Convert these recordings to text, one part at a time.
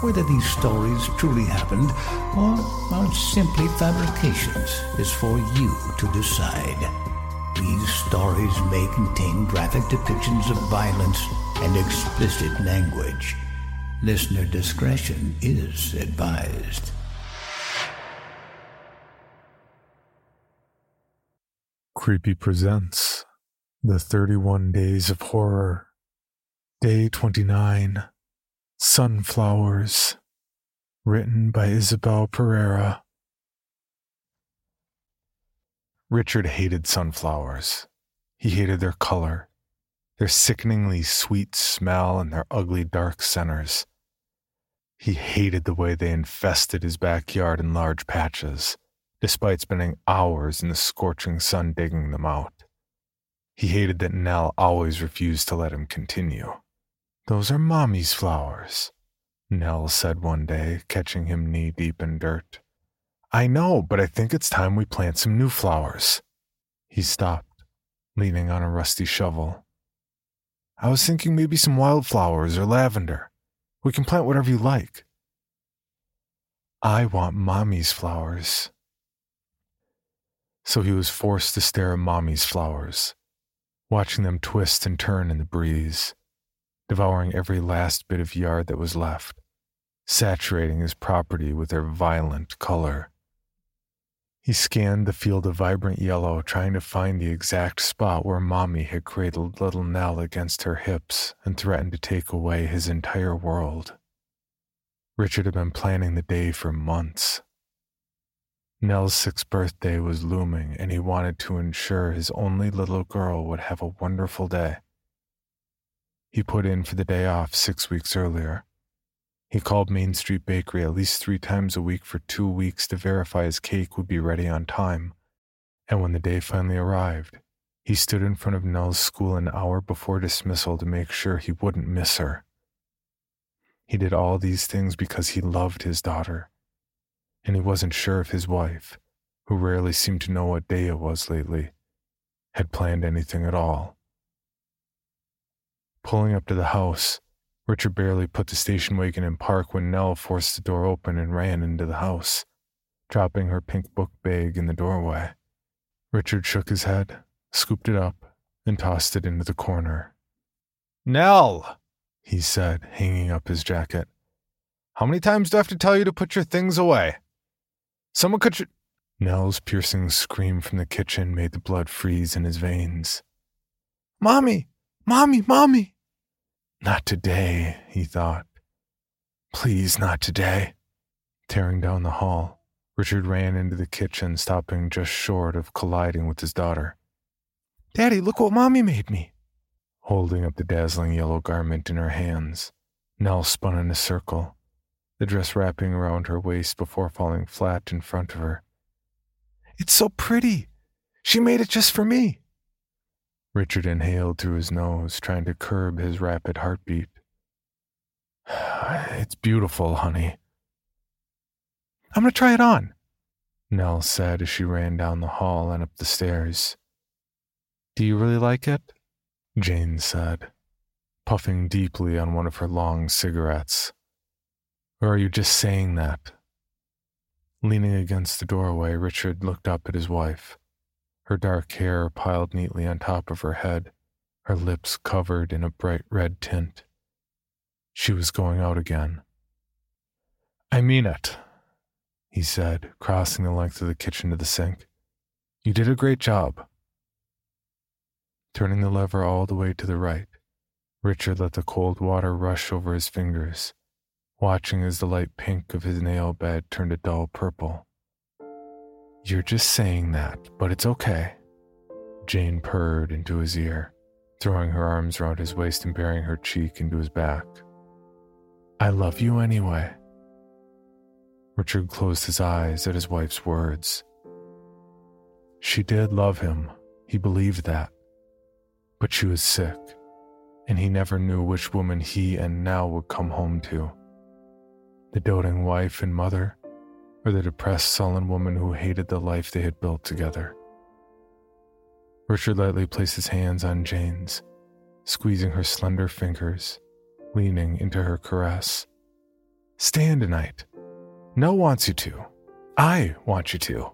Whether these stories truly happened or are simply fabrications is for you to decide. These stories may contain graphic depictions of violence and explicit language. Listener discretion is advised. Creepy presents The 31 Days of Horror. Day 29 Sunflowers. Written by Isabel Pereira. Richard hated sunflowers. He hated their color, their sickeningly sweet smell, and their ugly dark centers. He hated the way they infested his backyard in large patches, despite spending hours in the scorching sun digging them out. He hated that Nell always refused to let him continue. Those are Mommy's flowers, Nell said one day, catching him knee deep in dirt. I know, but I think it's time we plant some new flowers. He stopped, leaning on a rusty shovel. I was thinking maybe some wildflowers or lavender. We can plant whatever you like. I want Mommy's flowers. So he was forced to stare at Mommy's flowers, watching them twist and turn in the breeze, devouring every last bit of yard that was left, saturating his property with their violent color. He scanned the field of vibrant yellow, trying to find the exact spot where Mommy had cradled little Nell against her hips and threatened to take away his entire world. Richard had been planning the day for months. Nell's sixth birthday was looming, and he wanted to ensure his only little girl would have a wonderful day. He put in for the day off six weeks earlier. He called Main Street Bakery at least three times a week for two weeks to verify his cake would be ready on time. And when the day finally arrived, he stood in front of Nell's school an hour before dismissal to make sure he wouldn't miss her. He did all these things because he loved his daughter, and he wasn't sure if his wife, who rarely seemed to know what day it was lately, had planned anything at all. Pulling up to the house, Richard barely put the station wagon in park when Nell forced the door open and ran into the house, dropping her pink book bag in the doorway. Richard shook his head, scooped it up, and tossed it into the corner. Nell, he said, hanging up his jacket. How many times do I have to tell you to put your things away? Someone could. Sh-. Nell's piercing scream from the kitchen made the blood freeze in his veins. Mommy! Mommy! Mommy! Not today, he thought. Please, not today. Tearing down the hall, Richard ran into the kitchen, stopping just short of colliding with his daughter. Daddy, look what Mommy made me. Holding up the dazzling yellow garment in her hands, Nell spun in a circle, the dress wrapping around her waist before falling flat in front of her. It's so pretty. She made it just for me. Richard inhaled through his nose, trying to curb his rapid heartbeat. It's beautiful, honey. I'm going to try it on, Nell said as she ran down the hall and up the stairs. Do you really like it? Jane said, puffing deeply on one of her long cigarettes. Or are you just saying that? Leaning against the doorway, Richard looked up at his wife her dark hair piled neatly on top of her head, her lips covered in a bright red tint. She was going out again. I mean it. he said, crossing the length of the kitchen to the sink. You did a great job. Turning the lever all the way to the right, Richard let the cold water rush over his fingers, watching as the light pink of his nail bed turned a dull purple. You're just saying that, but it's okay. Jane purred into his ear, throwing her arms around his waist and burying her cheek into his back. I love you anyway. Richard closed his eyes at his wife's words. She did love him, he believed that. But she was sick and he never knew which woman he and Nell would come home to the doting wife and mother, or the depressed, sullen woman who hated the life they had built together. Richard lightly placed his hands on Jane's, squeezing her slender fingers, leaning into her caress. Stay in tonight. Nell wants you to. I want you to.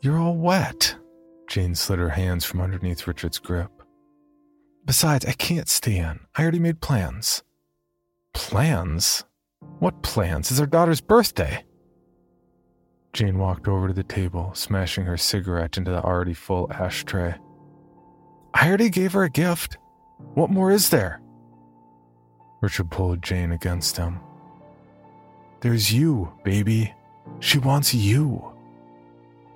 You're all wet. Jane slid her hands from underneath Richard's grip. Besides, I can't stay in. I already made plans. Plans? What plans? It's our daughter's birthday. Jane walked over to the table, smashing her cigarette into the already full ashtray. I already gave her a gift. What more is there? Richard pulled Jane against him. There's you, baby. She wants you.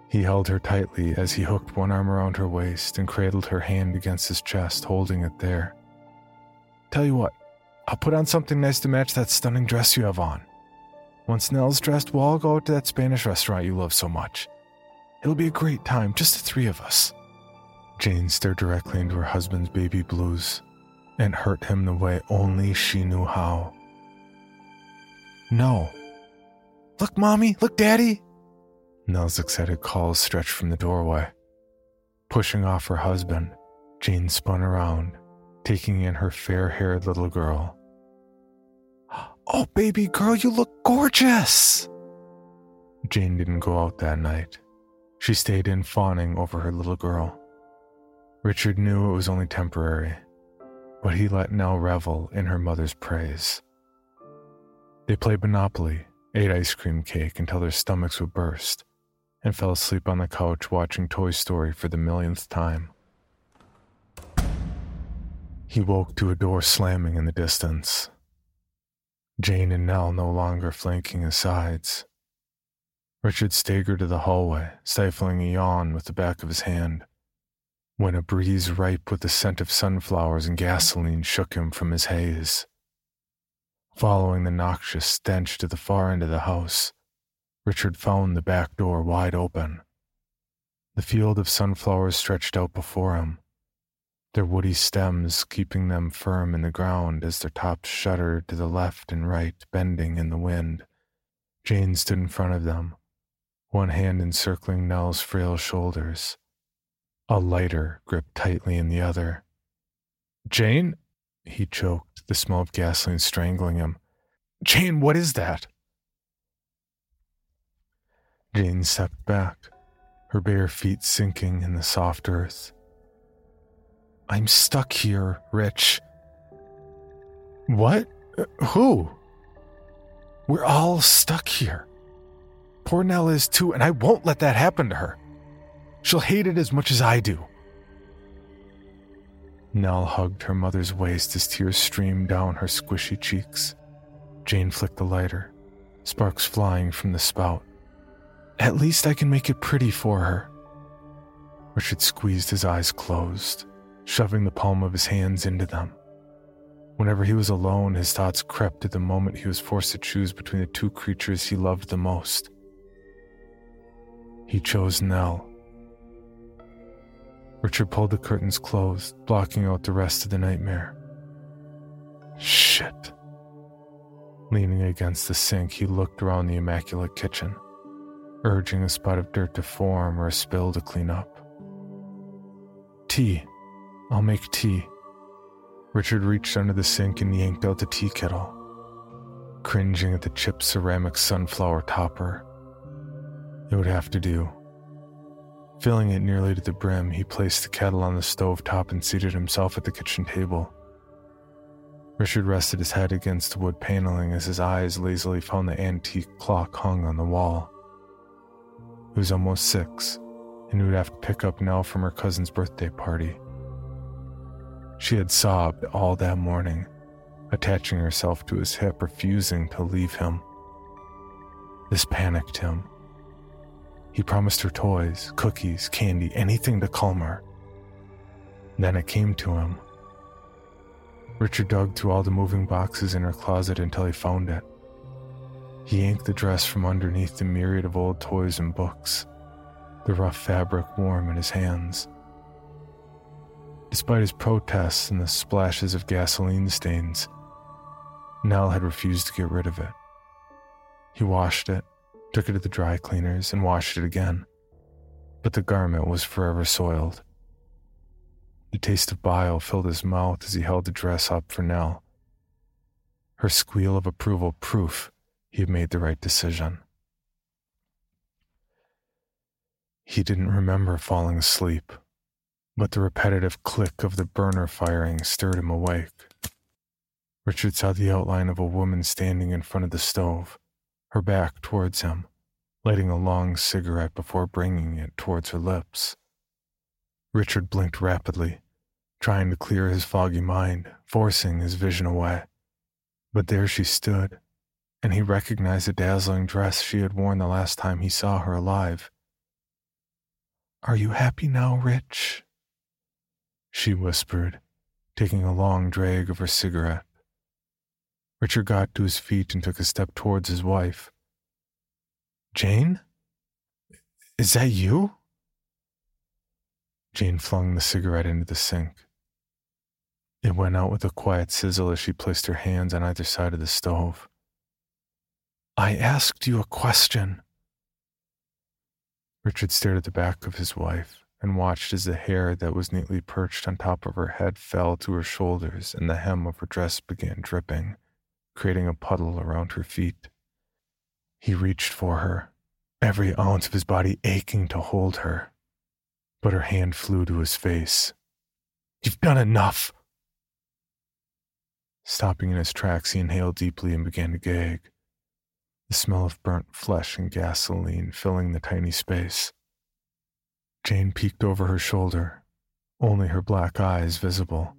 He held her tightly as he hooked one arm around her waist and cradled her hand against his chest, holding it there. Tell you what, I'll put on something nice to match that stunning dress you have on. Once Nell's dressed, we'll all go out to that Spanish restaurant you love so much. It'll be a great time, just the three of us. Jane stared directly into her husband's baby blues and hurt him the way only she knew how. No. Look, Mommy! Look, Daddy! Nell's excited calls stretched from the doorway. Pushing off her husband, Jane spun around, taking in her fair haired little girl. Oh, baby girl, you look gorgeous! Jane didn't go out that night. She stayed in fawning over her little girl. Richard knew it was only temporary, but he let Nell revel in her mother's praise. They played Monopoly, ate ice cream cake until their stomachs would burst, and fell asleep on the couch watching Toy Story for the millionth time. He woke to a door slamming in the distance. Jane and Nell no longer flanking his sides. Richard staggered to the hallway, stifling a yawn with the back of his hand, when a breeze ripe with the scent of sunflowers and gasoline shook him from his haze. Following the noxious stench to the far end of the house, Richard found the back door wide open. The field of sunflowers stretched out before him, their woody stems keeping them firm in the ground as their tops shuddered to the left and right, bending in the wind. Jane stood in front of them, one hand encircling Nell's frail shoulders, a lighter gripped tightly in the other. Jane? He choked, the smell of gasoline strangling him. Jane, what is that? Jane stepped back, her bare feet sinking in the soft earth. I'm stuck here, Rich. What? Who? We're all stuck here. Poor Nell is too, and I won't let that happen to her. She'll hate it as much as I do. Nell hugged her mother's waist as tears streamed down her squishy cheeks. Jane flicked the lighter, sparks flying from the spout. At least I can make it pretty for her. Richard squeezed his eyes closed, shoving the palm of his hands into them. Whenever he was alone, his thoughts crept at the moment he was forced to choose between the two creatures he loved the most. He chose Nell. Richard pulled the curtains closed, blocking out the rest of the nightmare. Shit. Leaning against the sink, he looked around the immaculate kitchen urging a spot of dirt to form or a spill to clean up. Tea. I'll make tea. Richard reached under the sink and yanked out the tea kettle, cringing at the chipped ceramic sunflower topper. It would have to do. Filling it nearly to the brim, he placed the kettle on the stove top and seated himself at the kitchen table. Richard rested his head against the wood paneling as his eyes lazily found the antique clock hung on the wall. It was almost six, and he would have to pick up Nell from her cousin's birthday party. She had sobbed all that morning, attaching herself to his hip, refusing to leave him. This panicked him. He promised her toys, cookies, candy, anything to calm her. Then it came to him. Richard dug through all the moving boxes in her closet until he found it. He yanked the dress from underneath the myriad of old toys and books, the rough fabric warm in his hands. Despite his protests and the splashes of gasoline stains, Nell had refused to get rid of it. He washed it, took it to the dry cleaners, and washed it again. But the garment was forever soiled. The taste of bile filled his mouth as he held the dress up for Nell. Her squeal of approval proof he had made the right decision. He didn't remember falling asleep but the repetitive click of the burner firing stirred him awake. Richard saw the outline of a woman standing in front of the stove, her back towards him, lighting a long cigarette before bringing it towards her lips. Richard blinked rapidly, trying to clear his foggy mind, forcing his vision away. But there she stood, and he recognized the dazzling dress she had worn the last time he saw her alive. Are you happy now, Rich? She whispered, taking a long drag of her cigarette. Richard got to his feet and took a step towards his wife. Jane? Is that you? Jane flung the cigarette into the sink. It went out with a quiet sizzle as she placed her hands on either side of the stove. I asked you a question. Richard stared at the back of his wife and watched as the hair that was neatly perched on top of her head fell to her shoulders and the hem of her dress began dripping, creating a puddle around her feet. He reached for her, every ounce of his body aching to hold her, but her hand flew to his face. You've done enough! Stopping in his tracks, he inhaled deeply and began to gag, the smell of burnt flesh and gasoline filling the tiny space. Jane peeked over her shoulder, only her black eyes visible.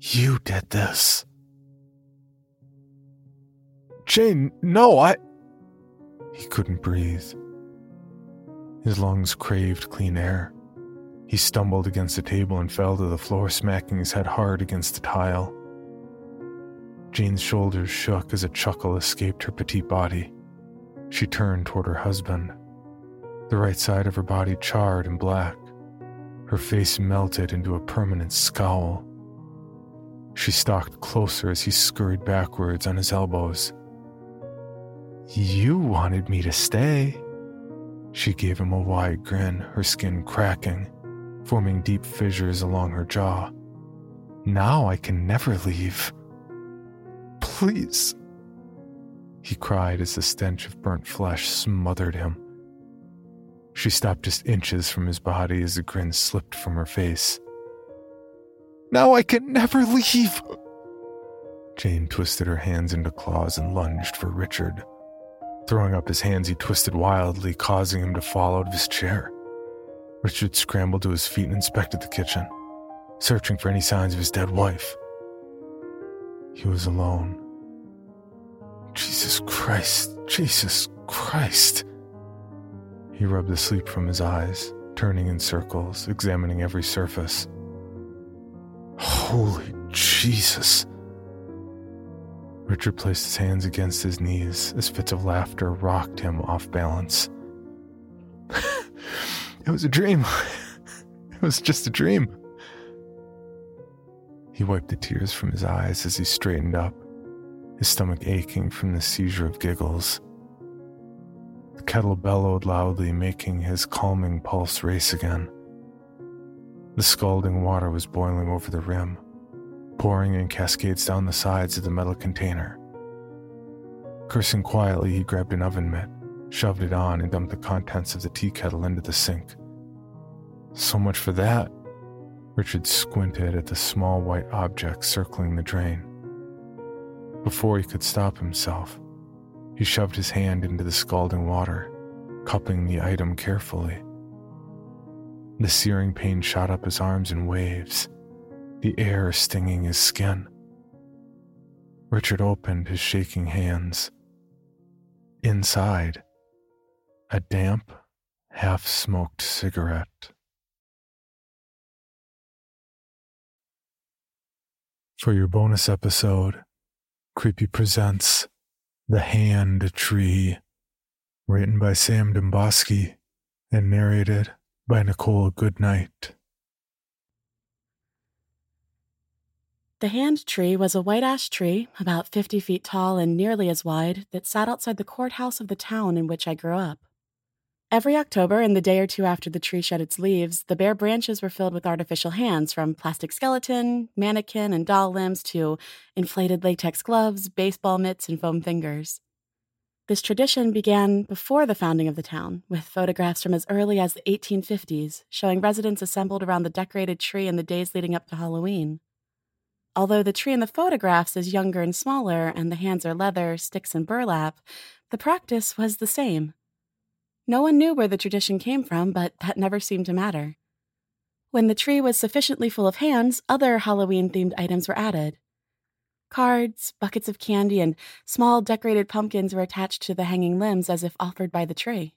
You did this. Jane, no, I. He couldn't breathe. His lungs craved clean air. He stumbled against the table and fell to the floor, smacking his head hard against the tile. Jane's shoulders shook as a chuckle escaped her petite body. She turned toward her husband. The right side of her body charred and black. Her face melted into a permanent scowl. She stalked closer as he scurried backwards on his elbows. You wanted me to stay. She gave him a wide grin, her skin cracking, forming deep fissures along her jaw. Now I can never leave. Please. He cried as the stench of burnt flesh smothered him. She stopped just inches from his body as the grin slipped from her face. Now I can never leave! Jane twisted her hands into claws and lunged for Richard. Throwing up his hands, he twisted wildly, causing him to fall out of his chair. Richard scrambled to his feet and inspected the kitchen, searching for any signs of his dead wife. He was alone. Jesus Christ, Jesus Christ. He rubbed the sleep from his eyes, turning in circles, examining every surface. Holy Jesus! Richard placed his hands against his knees as fits of laughter rocked him off balance. it was a dream. it was just a dream. He wiped the tears from his eyes as he straightened up, his stomach aching from the seizure of giggles kettle bellowed loudly, making his calming pulse race again. The scalding water was boiling over the rim, pouring in cascades down the sides of the metal container. Cursing quietly, he grabbed an oven mitt, shoved it on, and dumped the contents of the tea kettle into the sink. So much for that. Richard squinted at the small white object circling the drain. Before he could stop himself, he shoved his hand into the scalding water, cupping the item carefully. The searing pain shot up his arms in waves, the air stinging his skin. Richard opened his shaking hands. Inside, a damp, half smoked cigarette. For your bonus episode, Creepy presents The Hand Tree, written by Sam Demboski and narrated by Nichole Goodnight. The hand tree was a white ash tree, about 50 feet tall and nearly as wide, that sat outside the courthouse of the town in which I grew up. Every October, and the day or two after the tree shed its leaves, the bare branches were filled with artificial hands from plastic skeleton, mannequin, and doll limbs to inflated latex gloves, baseball mitts, and foam fingers. This tradition began before the founding of the town, with photographs from as early as the 1850s showing residents assembled around the decorated tree in the days leading up to Halloween. Although the tree in the photographs is younger and smaller, and the hands are leather, sticks, and burlap, the practice was the same. No one knew where the tradition came from, but that never seemed to matter. When the tree was sufficiently full of hands, other Halloween themed items were added. Cards, buckets of candy, and small decorated pumpkins were attached to the hanging limbs as if offered by the tree.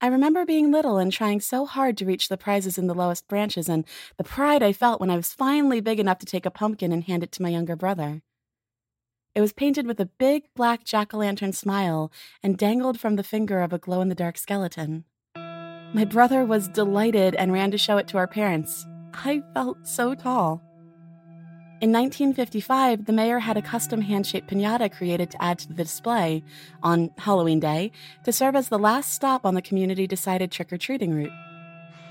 I remember being little and trying so hard to reach the prizes in the lowest branches, and the pride I felt when I was finally big enough to take a pumpkin and hand it to my younger brother. It was painted with a big black jack o' lantern smile and dangled from the finger of a glow in the dark skeleton. My brother was delighted and ran to show it to our parents. I felt so tall. In 1955, the mayor had a custom hand shaped pinata created to add to the display on Halloween Day to serve as the last stop on the community decided trick or treating route.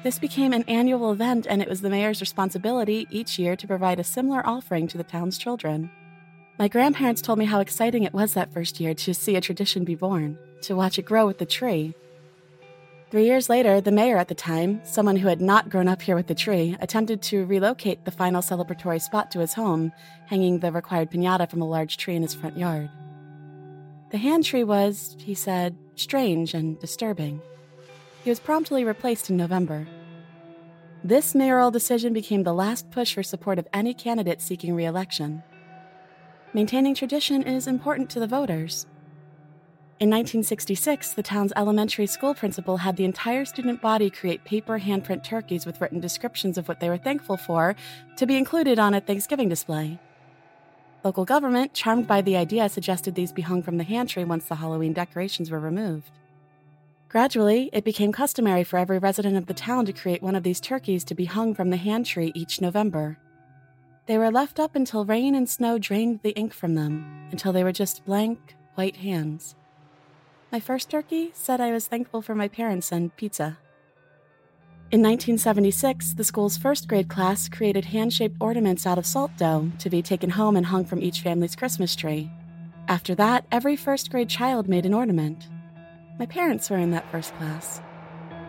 This became an annual event, and it was the mayor's responsibility each year to provide a similar offering to the town's children. My grandparents told me how exciting it was that first year to see a tradition be born, to watch it grow with the tree. Three years later, the mayor at the time, someone who had not grown up here with the tree, attempted to relocate the final celebratory spot to his home, hanging the required pinata from a large tree in his front yard. The hand tree was, he said, strange and disturbing. He was promptly replaced in November. This mayoral decision became the last push for support of any candidate seeking re election. Maintaining tradition is important to the voters. In 1966, the town's elementary school principal had the entire student body create paper handprint turkeys with written descriptions of what they were thankful for to be included on a Thanksgiving display. Local government, charmed by the idea, suggested these be hung from the hand tree once the Halloween decorations were removed. Gradually, it became customary for every resident of the town to create one of these turkeys to be hung from the hand tree each November. They were left up until rain and snow drained the ink from them, until they were just blank, white hands. My first turkey said I was thankful for my parents and pizza. In 1976, the school's first grade class created hand shaped ornaments out of salt dough to be taken home and hung from each family's Christmas tree. After that, every first grade child made an ornament. My parents were in that first class.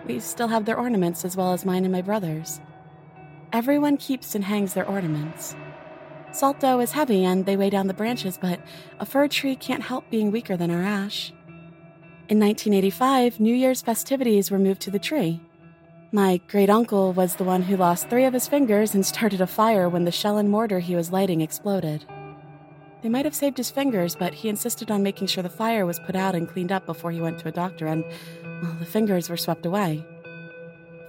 We still have their ornaments as well as mine and my brother's. Everyone keeps and hangs their ornaments. Salt dough is heavy and they weigh down the branches, but a fir tree can't help being weaker than our ash. In 1985, New Year's festivities were moved to the tree. My great uncle was the one who lost three of his fingers and started a fire when the shell and mortar he was lighting exploded. They might have saved his fingers, but he insisted on making sure the fire was put out and cleaned up before he went to a doctor, and, well, the fingers were swept away.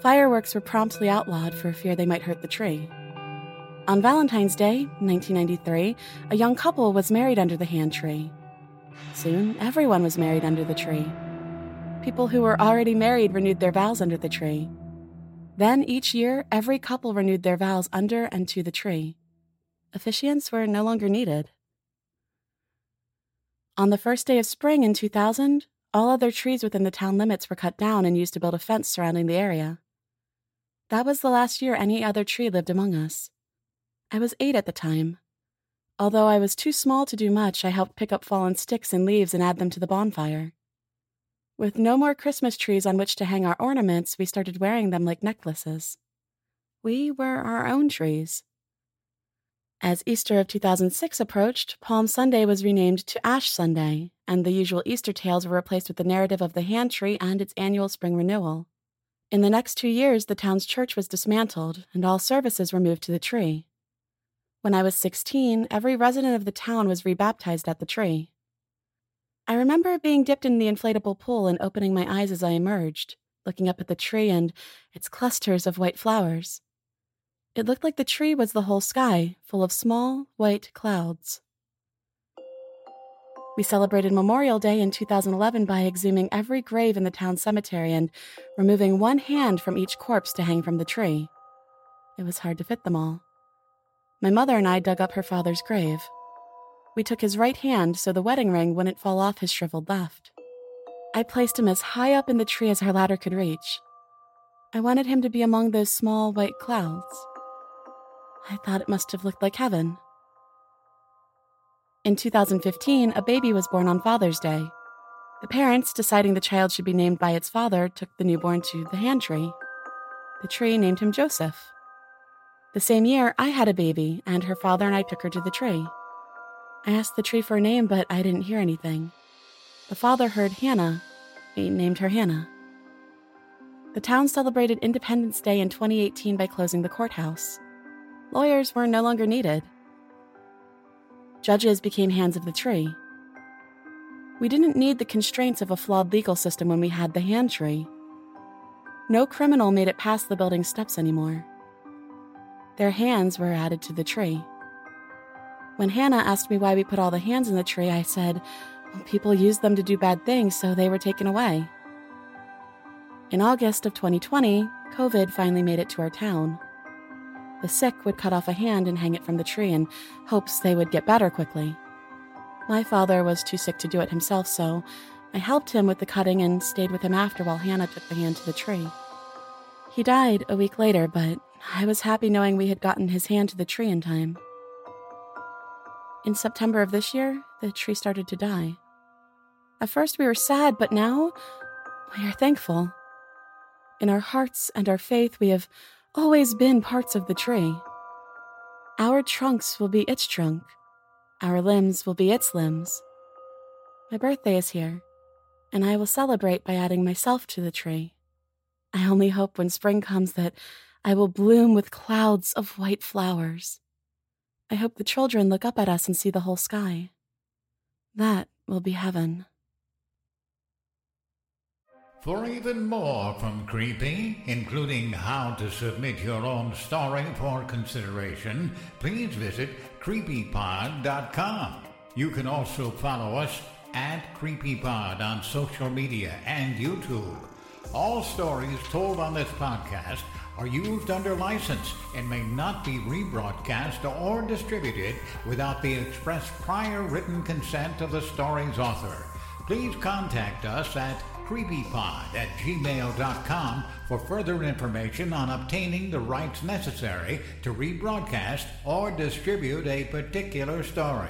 Fireworks were promptly outlawed for fear they might hurt the tree. On Valentine's Day, 1993, a young couple was married under the hand tree. Soon, everyone was married under the tree. People who were already married renewed their vows under the tree. Then, each year, every couple renewed their vows under and to the tree. Officiants were no longer needed. On the first day of spring in 2000, all other trees within the town limits were cut down and used to build a fence surrounding the area. That was the last year any other tree lived among us. I was eight at the time. Although I was too small to do much, I helped pick up fallen sticks and leaves and add them to the bonfire. With no more Christmas trees on which to hang our ornaments, we started wearing them like necklaces. We were our own trees. As Easter of 2006 approached, Palm Sunday was renamed to Ash Sunday, and the usual Easter tales were replaced with the narrative of the hand tree and its annual spring renewal. In the next two years, the town's church was dismantled, and all services were moved to the tree. When I was 16, every resident of the town was rebaptized at the tree. I remember being dipped in the inflatable pool and opening my eyes as I emerged, looking up at the tree and its clusters of white flowers. It looked like the tree was the whole sky, full of small, white clouds. We celebrated Memorial Day in 2011 by exhuming every grave in the town cemetery and removing one hand from each corpse to hang from the tree. It was hard to fit them all. My mother and I dug up her father's grave. We took his right hand so the wedding ring wouldn't fall off his shriveled left. I placed him as high up in the tree as our ladder could reach. I wanted him to be among those small white clouds. I thought it must have looked like heaven. In 2015, a baby was born on Father's Day. The parents, deciding the child should be named by its father, took the newborn to the hand tree. The tree named him Joseph. The same year, I had a baby, and her father and I took her to the tree. I asked the tree for a name, but I didn't hear anything. The father heard Hannah. He named her Hannah. The town celebrated Independence Day in 2018 by closing the courthouse. Lawyers were no longer needed. Judges became hands of the tree. We didn't need the constraints of a flawed legal system when we had the hand tree. No criminal made it past the building steps anymore. Their hands were added to the tree. When Hannah asked me why we put all the hands in the tree, I said, people used them to do bad things, so they were taken away. In August of 2020, COVID finally made it to our town. The sick would cut off a hand and hang it from the tree in hopes they would get better quickly. My father was too sick to do it himself, so I helped him with the cutting and stayed with him after while Hannah took the hand to the tree. He died a week later, but I was happy knowing we had gotten his hand to the tree in time. In September of this year, the tree started to die. At first, we were sad, but now we are thankful. In our hearts and our faith, we have always been parts of the tree. Our trunks will be its trunk, our limbs will be its limbs. My birthday is here, and I will celebrate by adding myself to the tree. I only hope when spring comes that I will bloom with clouds of white flowers. I hope the children look up at us and see the whole sky. That will be heaven. For even more from Creepy, including how to submit your own story for consideration, please visit creepypod.com. You can also follow us at CreepyPod on social media and YouTube. All stories told on this podcast are used under license and may not be rebroadcast or distributed without the express prior written consent of the story's author. Please contact us at creepypod at gmail.com for further information on obtaining the rights necessary to rebroadcast or distribute a particular story.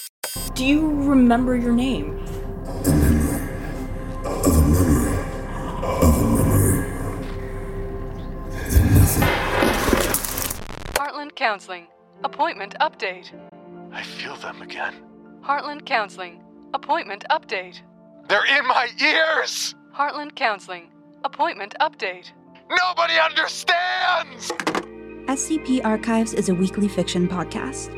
Do you remember your name? Heartland Counseling. Appointment update. I feel them again. Heartland Counseling. Appointment update. They're in my ears! Heartland Counseling. Appointment update. Nobody understands! SCP Archives is a weekly fiction podcast.